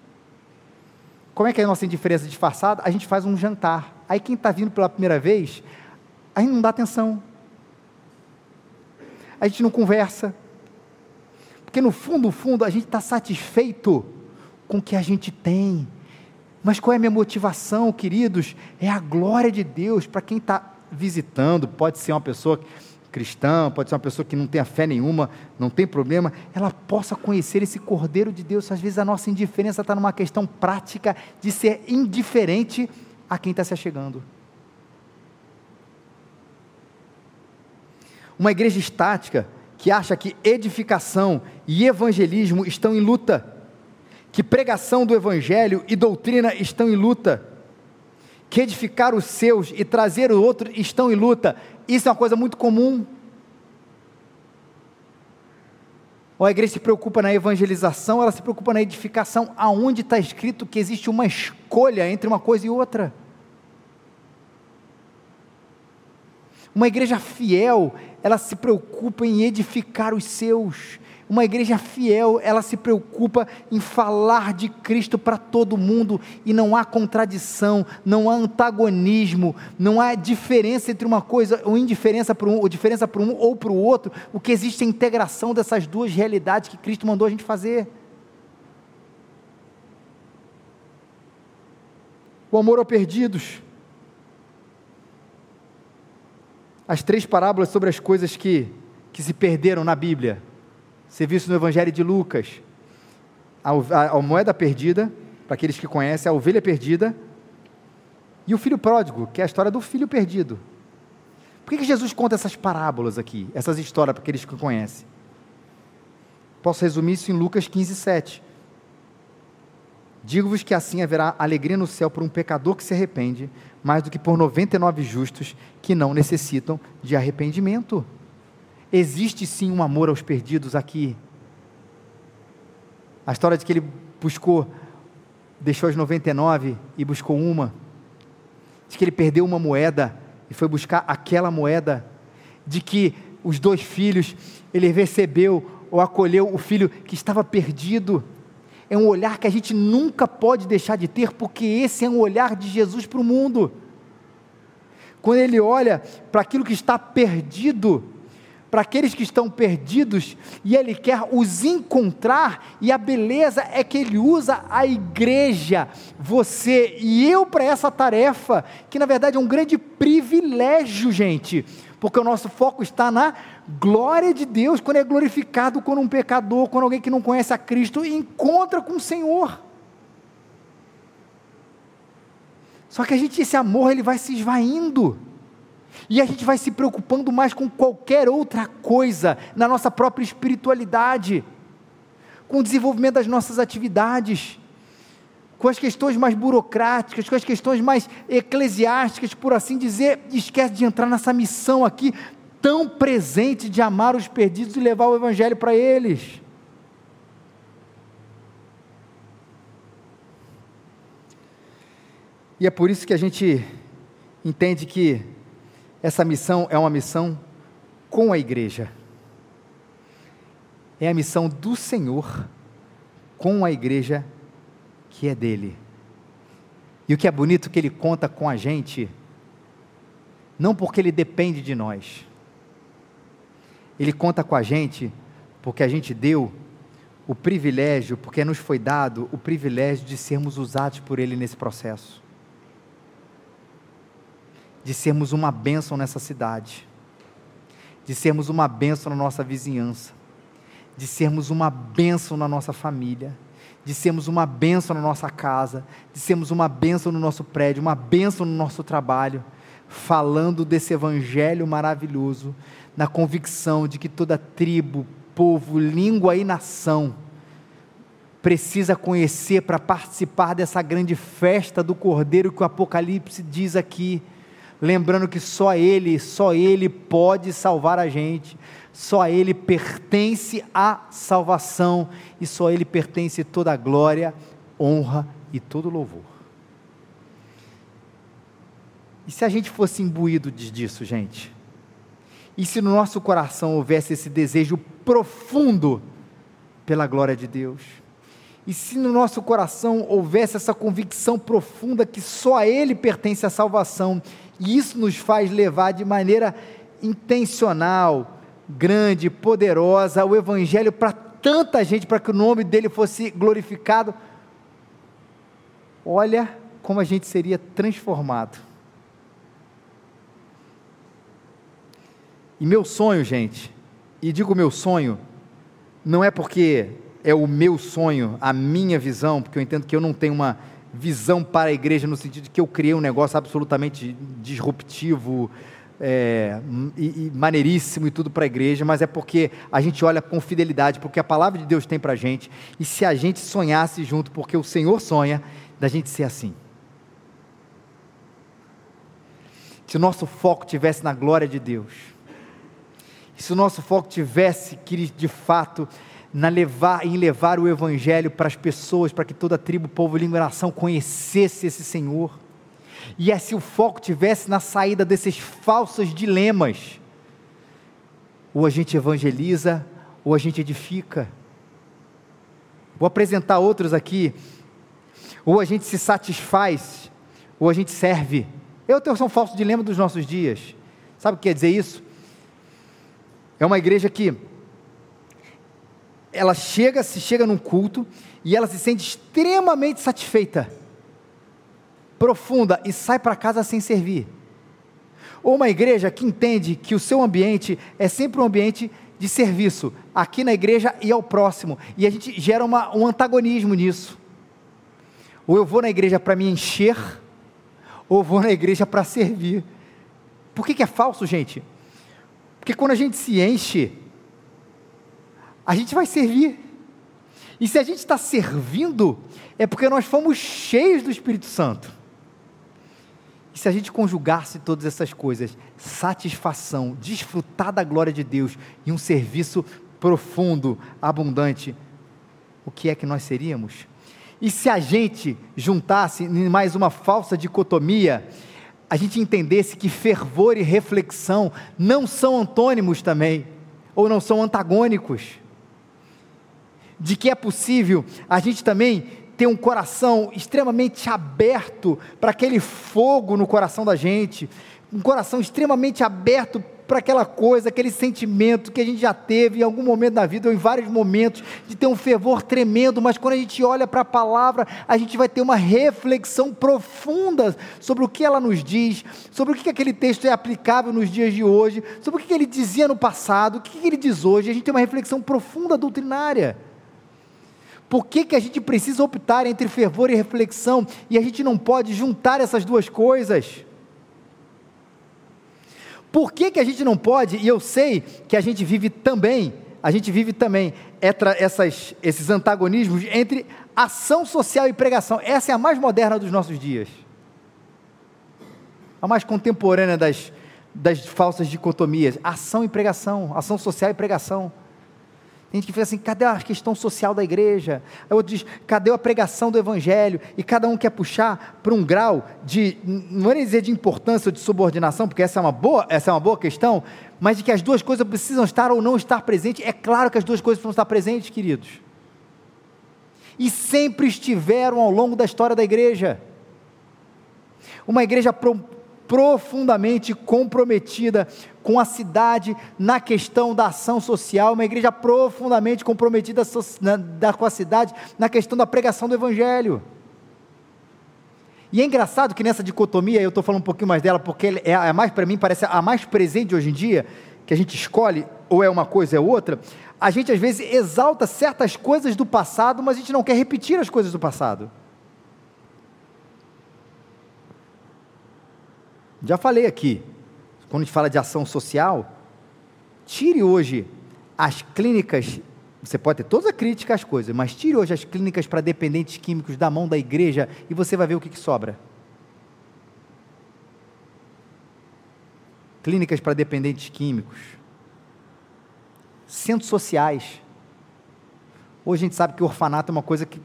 [SPEAKER 1] Como é que é a nossa indiferença disfarçada? A gente faz um jantar. Aí quem está vindo pela primeira vez, a gente não dá atenção. A gente não conversa. Porque no fundo, no fundo, a gente está satisfeito com o que a gente tem. Mas qual é a minha motivação, queridos? É a glória de Deus para quem está visitando. Pode ser uma pessoa cristã, pode ser uma pessoa que não tenha fé nenhuma, não tem problema, ela possa conhecer esse Cordeiro de Deus. Às vezes a nossa indiferença está numa questão prática de ser indiferente a quem está se achegando. Uma igreja estática que acha que edificação e evangelismo estão em luta, que pregação do evangelho e doutrina estão em luta, que edificar os seus e trazer o outro estão em luta. Isso é uma coisa muito comum. Ou a igreja se preocupa na evangelização, ela se preocupa na edificação, aonde está escrito que existe uma escolha entre uma coisa e outra. Uma igreja fiel, ela se preocupa em edificar os seus. Uma igreja fiel, ela se preocupa em falar de Cristo para todo mundo e não há contradição, não há antagonismo, não há diferença entre uma coisa ou indiferença para um, ou diferença para um ou para o outro. O que existe é a integração dessas duas realidades que Cristo mandou a gente fazer. O amor aos perdidos. As três parábolas sobre as coisas que, que se perderam na Bíblia. Isso no Evangelho de Lucas. A, a, a moeda perdida, para aqueles que conhecem, a ovelha perdida, e o filho pródigo, que é a história do filho perdido. Por que, que Jesus conta essas parábolas aqui, essas histórias para aqueles que conhecem? Posso resumir isso em Lucas 15, 7. Digo-vos que assim haverá alegria no céu por um pecador que se arrepende, mais do que por 99 justos que não necessitam de arrependimento. Existe sim um amor aos perdidos aqui. A história de que ele buscou, deixou as 99 e buscou uma. De que ele perdeu uma moeda e foi buscar aquela moeda. De que os dois filhos, ele recebeu ou acolheu o filho que estava perdido é um olhar que a gente nunca pode deixar de ter, porque esse é um olhar de Jesus para o mundo. Quando ele olha para aquilo que está perdido, para aqueles que estão perdidos, e ele quer os encontrar, e a beleza é que ele usa a igreja, você e eu para essa tarefa, que na verdade é um grande privilégio, gente, porque o nosso foco está na glória de Deus quando é glorificado quando um pecador, quando alguém que não conhece a Cristo encontra com o Senhor. Só que a gente, esse amor, ele vai se esvaindo. E a gente vai se preocupando mais com qualquer outra coisa na nossa própria espiritualidade, com o desenvolvimento das nossas atividades, com as questões mais burocráticas, com as questões mais eclesiásticas, por assim dizer, esquece de entrar nessa missão aqui tão presente de amar os perdidos e levar o Evangelho para eles. E é por isso que a gente entende que essa missão é uma missão com a igreja. É a missão do Senhor com a igreja que é dele. E o que é bonito que ele conta com a gente, não porque ele depende de nós, ele conta com a gente porque a gente deu o privilégio, porque nos foi dado o privilégio de sermos usados por Ele nesse processo, de sermos uma bênção nessa cidade. de sermos uma bênção na nossa vizinhança, de sermos uma bênção na nossa família, de sermos uma bênção na nossa casa, de sermos uma bênção no nosso prédio, uma bênção no nosso trabalho, falando desse evangelho maravilhoso, na convicção de que toda tribo, povo, língua e nação precisa conhecer para participar dessa grande festa do Cordeiro que o Apocalipse diz aqui. Lembrando que só Ele, só Ele pode salvar a gente, só Ele pertence a salvação e só Ele pertence toda a glória, honra e todo louvor. E se a gente fosse imbuído disso, gente? E se no nosso coração houvesse esse desejo profundo pela glória de Deus? E se no nosso coração houvesse essa convicção profunda que só a Ele pertence a salvação, e isso nos faz levar de maneira intencional, grande, poderosa, o Evangelho para tanta gente, para que o nome dele fosse glorificado, olha como a gente seria transformado. E meu sonho, gente, e digo meu sonho, não é porque é o meu sonho, a minha visão, porque eu entendo que eu não tenho uma visão para a igreja no sentido de que eu criei um negócio absolutamente disruptivo é, e, e, maneiríssimo e tudo para a igreja, mas é porque a gente olha com fidelidade, porque a palavra de Deus tem para a gente, e se a gente sonhasse junto, porque o Senhor sonha, da gente ser assim. Se o nosso foco tivesse na glória de Deus, se o nosso foco tivesse, que de fato, na levar, em levar o Evangelho para as pessoas, para que toda tribo, povo, língua e nação conhecesse esse Senhor, e é se o foco tivesse na saída desses falsos dilemas, ou a gente evangeliza, ou a gente edifica. Vou apresentar outros aqui. Ou a gente se satisfaz, ou a gente serve. Eu tenho um falso dilema dos nossos dias. Sabe o que quer dizer isso? É uma igreja que ela chega, se chega num culto e ela se sente extremamente satisfeita, profunda e sai para casa sem servir. Ou uma igreja que entende que o seu ambiente é sempre um ambiente de serviço, aqui na igreja e ao próximo, e a gente gera uma, um antagonismo nisso. Ou eu vou na igreja para me encher, ou vou na igreja para servir. Por que, que é falso, gente? Porque quando a gente se enche, a gente vai servir. E se a gente está servindo, é porque nós fomos cheios do Espírito Santo. E se a gente conjugasse todas essas coisas, satisfação, desfrutar da glória de Deus e um serviço profundo, abundante, o que é que nós seríamos? E se a gente juntasse mais uma falsa dicotomia a gente entendesse que fervor e reflexão não são antônimos também, ou não são antagônicos. De que é possível a gente também ter um coração extremamente aberto para aquele fogo no coração da gente, um coração extremamente aberto para aquela coisa, aquele sentimento que a gente já teve em algum momento da vida, ou em vários momentos, de ter um fervor tremendo, mas quando a gente olha para a palavra, a gente vai ter uma reflexão profunda sobre o que ela nos diz, sobre o que aquele texto é aplicável nos dias de hoje, sobre o que ele dizia no passado, o que ele diz hoje, a gente tem uma reflexão profunda doutrinária. Por que, que a gente precisa optar entre fervor e reflexão e a gente não pode juntar essas duas coisas? Por que, que a gente não pode, e eu sei que a gente vive também, a gente vive também essas, esses antagonismos entre ação social e pregação. Essa é a mais moderna dos nossos dias. A mais contemporânea das, das falsas dicotomias. Ação e pregação, ação social e pregação. Tem gente que fala assim: cadê a questão social da igreja? Aí outro diz: cadê a pregação do evangelho? E cada um quer puxar para um grau de, não é dizer de importância ou de subordinação, porque essa é uma boa, essa é uma boa questão, mas de que as duas coisas precisam estar ou não estar presentes. É claro que as duas coisas precisam estar presentes, queridos. E sempre estiveram ao longo da história da igreja. Uma igreja profundamente comprometida com a cidade na questão da ação social, uma igreja profundamente comprometida com a cidade na questão da pregação do Evangelho. E é engraçado que nessa dicotomia, eu estou falando um pouquinho mais dela, porque é a mais, para mim, parece a mais presente hoje em dia, que a gente escolhe, ou é uma coisa, é outra, a gente às vezes exalta certas coisas do passado, mas a gente não quer repetir as coisas do passado. Já falei aqui, quando a gente fala de ação social, tire hoje as clínicas, você pode ter toda a crítica às coisas, mas tire hoje as clínicas para dependentes químicos da mão da igreja e você vai ver o que, que sobra. Clínicas para dependentes químicos, centros sociais. Hoje a gente sabe que o orfanato é uma coisa que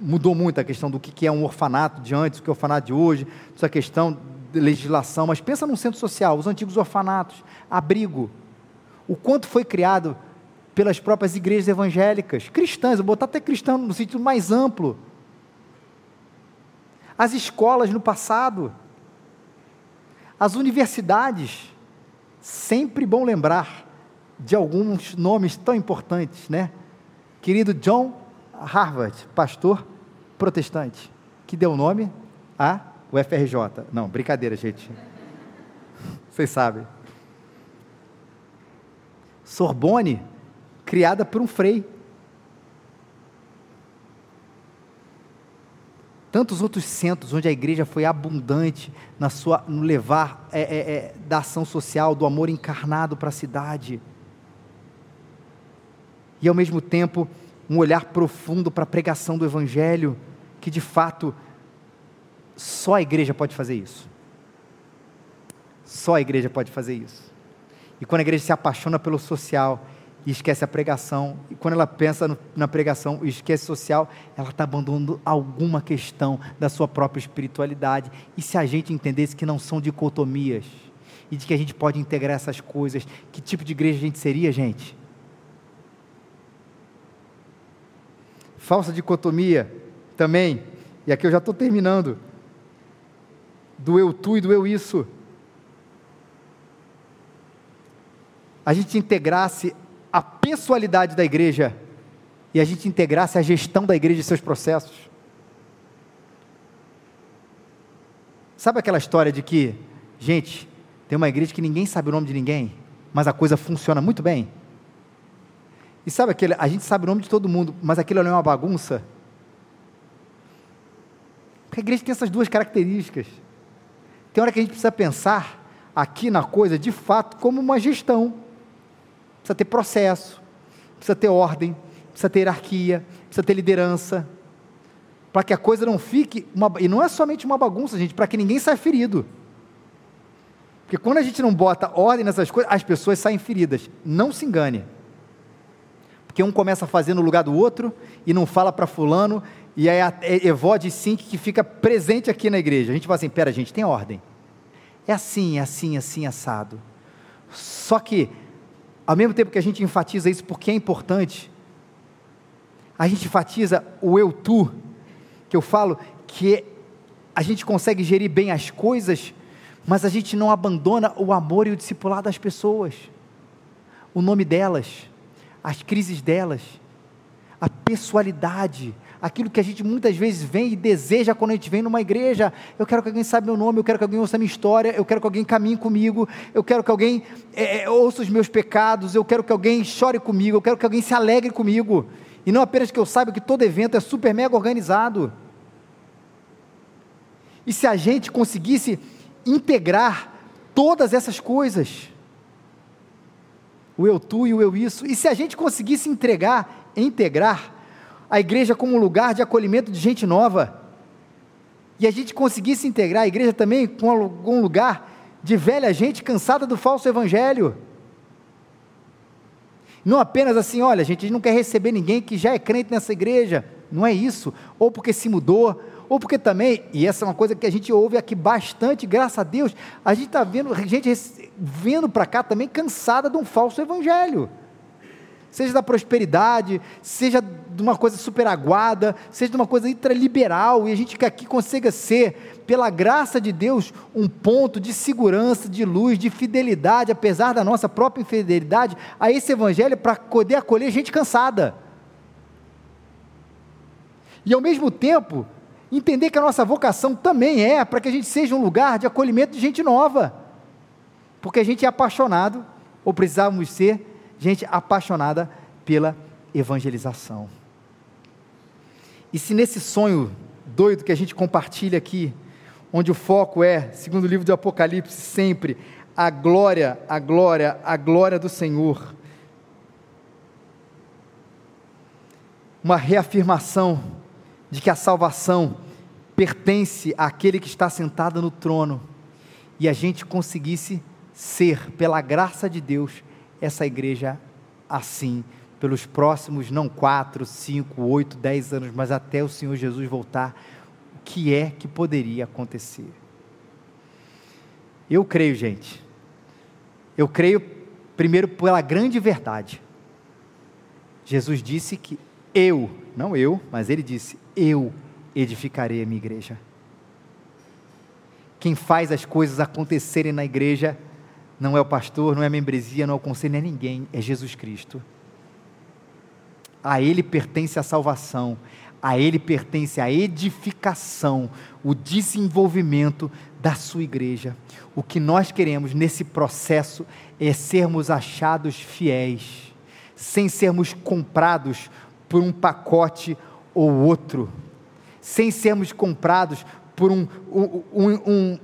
[SPEAKER 1] mudou muito a questão do que é um orfanato de antes, o que é o orfanato de hoje, essa questão legislação, mas pensa num centro social, os antigos orfanatos, abrigo. O quanto foi criado pelas próprias igrejas evangélicas, cristãs, vou botar até cristão no sentido mais amplo. As escolas no passado, as universidades, sempre bom lembrar de alguns nomes tão importantes, né? Querido John Harvard, pastor protestante, que deu nome a o FRJ. Não, brincadeira, gente. Vocês sabem. Sorbonne, criada por um frei. Tantos outros centros onde a igreja foi abundante na sua, no levar é, é, é, da ação social, do amor encarnado para a cidade. E ao mesmo tempo, um olhar profundo para a pregação do Evangelho, que de fato só a igreja pode fazer isso. Só a igreja pode fazer isso. E quando a igreja se apaixona pelo social e esquece a pregação, e quando ela pensa no, na pregação e esquece social, ela está abandonando alguma questão da sua própria espiritualidade. E se a gente entendesse que não são dicotomias, e de que a gente pode integrar essas coisas, que tipo de igreja a gente seria, gente? Falsa dicotomia também, e aqui eu já estou terminando do eu tu e do eu isso. A gente integrasse a pessoalidade da igreja e a gente integrasse a gestão da igreja e seus processos. Sabe aquela história de que, gente, tem uma igreja que ninguém sabe o nome de ninguém, mas a coisa funciona muito bem? E sabe aquele, a gente sabe o nome de todo mundo, mas aquilo não é uma bagunça? Porque a igreja tem essas duas características. Tem hora que a gente precisa pensar aqui na coisa de fato como uma gestão. Precisa ter processo, precisa ter ordem, precisa ter hierarquia, precisa ter liderança, para que a coisa não fique uma, e não é somente uma bagunça, gente, para que ninguém saia ferido. Porque quando a gente não bota ordem nessas coisas, as pessoas saem feridas. Não se engane. Porque um começa a fazer no lugar do outro e não fala para fulano, e aí a Evode Sink que fica presente aqui na igreja. A gente fala assim: pera, gente, tem ordem. É assim, é assim, é assim, assado. Só que, ao mesmo tempo que a gente enfatiza isso porque é importante, a gente enfatiza o eu tu, que eu falo que a gente consegue gerir bem as coisas, mas a gente não abandona o amor e o discipulado das pessoas, o nome delas, as crises delas, a pessoalidade, aquilo que a gente muitas vezes vem e deseja quando a gente vem numa igreja. Eu quero que alguém saiba meu nome, eu quero que alguém ouça minha história, eu quero que alguém caminhe comigo, eu quero que alguém é, é, ouça os meus pecados, eu quero que alguém chore comigo, eu quero que alguém se alegre comigo. E não apenas que eu saiba que todo evento é super mega organizado. E se a gente conseguisse integrar todas essas coisas, o eu tu e o eu isso, e se a gente conseguisse entregar, integrar a igreja como um lugar de acolhimento de gente nova. E a gente conseguisse integrar a igreja também com algum lugar de velha gente cansada do falso evangelho. Não apenas assim, olha, gente, a gente não quer receber ninguém que já é crente nessa igreja. Não é isso. Ou porque se mudou, ou porque também, e essa é uma coisa que a gente ouve aqui bastante, graças a Deus, a gente está vendo gente vendo para cá também cansada de um falso evangelho seja da prosperidade, seja de uma coisa super aguada, seja de uma coisa ultraliberal, e a gente que aqui consiga ser, pela graça de Deus, um ponto de segurança, de luz, de fidelidade, apesar da nossa própria infidelidade, a esse evangelho para poder acolher gente cansada. E ao mesmo tempo, entender que a nossa vocação também é para que a gente seja um lugar de acolhimento de gente nova, porque a gente é apaixonado ou precisávamos ser gente apaixonada pela evangelização. E se nesse sonho doido que a gente compartilha aqui, onde o foco é, segundo o livro do Apocalipse, sempre a glória, a glória, a glória do Senhor. Uma reafirmação de que a salvação pertence àquele que está sentado no trono e a gente conseguisse ser, pela graça de Deus, essa igreja assim, pelos próximos, não quatro, cinco, oito, dez anos, mas até o Senhor Jesus voltar, o que é que poderia acontecer? Eu creio, gente, eu creio primeiro pela grande verdade. Jesus disse que eu, não eu, mas ele disse: Eu edificarei a minha igreja. Quem faz as coisas acontecerem na igreja não é o pastor, não é a membresia, não é o conselho, não é ninguém, é Jesus Cristo. A Ele pertence a salvação, a Ele pertence a edificação, o desenvolvimento da sua igreja. O que nós queremos nesse processo é sermos achados fiéis, sem sermos comprados por um pacote ou outro, sem sermos comprados por um, um, um,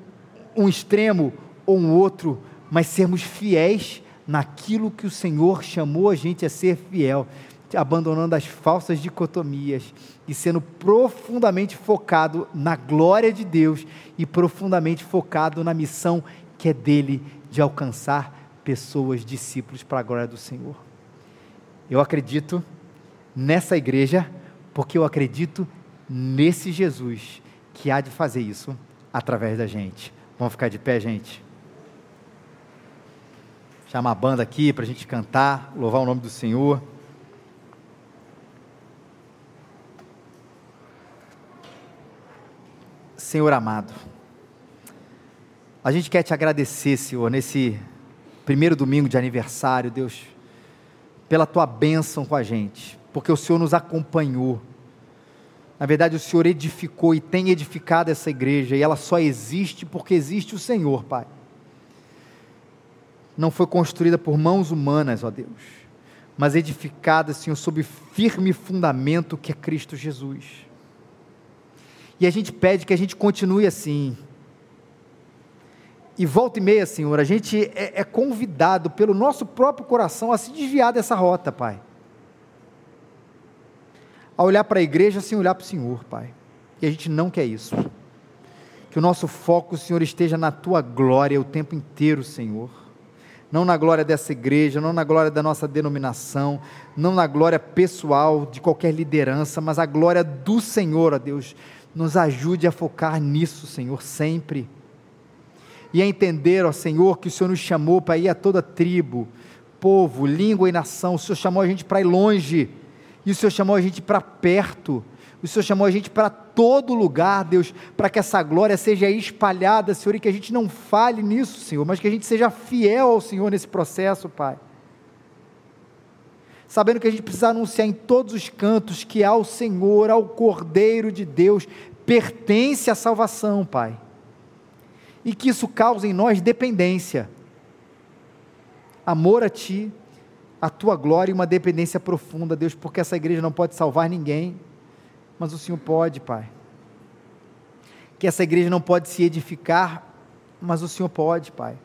[SPEAKER 1] um extremo ou um outro, mas sermos fiéis naquilo que o Senhor chamou a gente a ser fiel, abandonando as falsas dicotomias e sendo profundamente focado na glória de Deus e profundamente focado na missão que é dele de alcançar pessoas, discípulos para a glória do Senhor. Eu acredito nessa igreja porque eu acredito nesse Jesus que há de fazer isso através da gente. Vamos ficar de pé, gente? Chama a banda aqui para a gente cantar, louvar o nome do Senhor. Senhor amado, a gente quer te agradecer, Senhor, nesse primeiro domingo de aniversário, Deus, pela tua bênção com a gente, porque o Senhor nos acompanhou na verdade, o Senhor edificou e tem edificado essa igreja, e ela só existe porque existe o Senhor, Pai. Não foi construída por mãos humanas, ó Deus, mas edificada, Senhor, sob firme fundamento que é Cristo Jesus. E a gente pede que a gente continue assim. E volta e meia, Senhor, a gente é, é convidado pelo nosso próprio coração a se desviar dessa rota, Pai a olhar para a igreja sem olhar para o Senhor, Pai. E a gente não quer isso. Que o nosso foco, Senhor, esteja na tua glória o tempo inteiro, Senhor. Não na glória dessa igreja, não na glória da nossa denominação, não na glória pessoal de qualquer liderança, mas a glória do Senhor, ó Deus. Nos ajude a focar nisso, Senhor, sempre. E a entender, ó Senhor, que o Senhor nos chamou para ir a toda tribo, povo, língua e nação. O Senhor chamou a gente para ir longe e o Senhor chamou a gente para perto. O Senhor chamou a gente para todo lugar, Deus, para que essa glória seja espalhada, Senhor, e que a gente não fale nisso, Senhor, mas que a gente seja fiel ao Senhor nesse processo, Pai. Sabendo que a gente precisa anunciar em todos os cantos que ao Senhor, ao Cordeiro de Deus, pertence a salvação, Pai. E que isso cause em nós dependência, amor a Ti, a tua glória e uma dependência profunda, Deus, porque essa igreja não pode salvar ninguém, mas o Senhor pode, Pai. Que essa igreja não pode se edificar, mas o Senhor pode, Pai.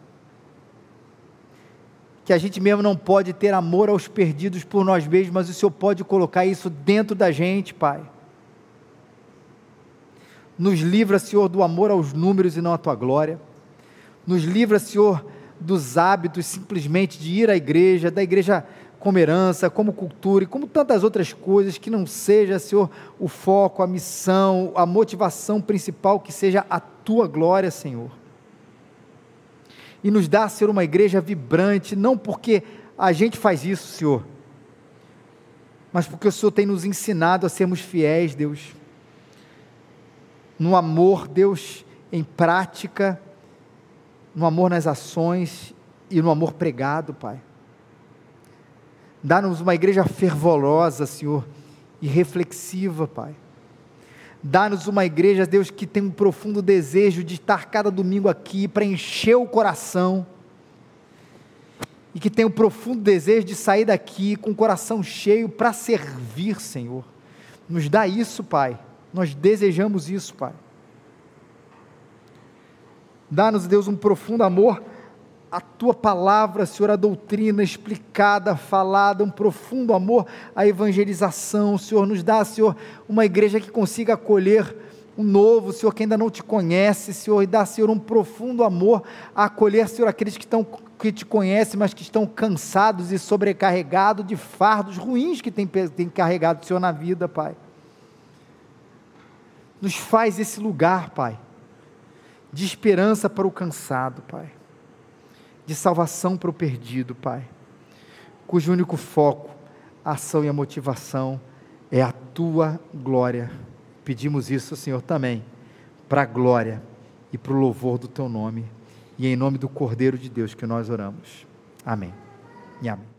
[SPEAKER 1] Que a gente mesmo não pode ter amor aos perdidos por nós mesmos, mas o Senhor pode colocar isso dentro da gente, Pai. Nos livra, Senhor, do amor aos números e não à tua glória. Nos livra, Senhor, dos hábitos simplesmente de ir à igreja, da igreja como herança, como cultura e como tantas outras coisas, que não seja, Senhor, o foco, a missão, a motivação principal, que seja a tua glória, Senhor. E nos dá, Senhor, uma igreja vibrante, não porque a gente faz isso, Senhor, mas porque o Senhor tem nos ensinado a sermos fiéis, Deus, no amor, Deus, em prática, no amor nas ações e no amor pregado, Pai. Dá-nos uma igreja fervorosa, Senhor, e reflexiva, Pai. Dá-nos uma igreja, Deus, que tem um profundo desejo de estar cada domingo aqui para encher o coração e que tem o profundo desejo de sair daqui com o coração cheio para servir, Senhor. Nos dá isso, Pai. Nós desejamos isso, Pai. Dá-nos, Deus, um profundo amor a tua palavra, Senhor, a doutrina explicada, falada, um profundo amor à evangelização, Senhor, nos dá, Senhor, uma igreja que consiga acolher um novo, Senhor, que ainda não te conhece, Senhor, e dá, Senhor, um profundo amor a acolher, Senhor, aqueles que estão que te conhecem, mas que estão cansados e sobrecarregados de fardos ruins que têm, têm carregado, Senhor, na vida, Pai. Nos faz esse lugar, Pai, de esperança para o cansado, Pai de salvação para o perdido, Pai, cujo único foco, a ação e a motivação é a tua glória. Pedimos isso, Senhor, também, para a glória e para o louvor do teu nome, e em nome do Cordeiro de Deus que nós oramos. Amém. E amém.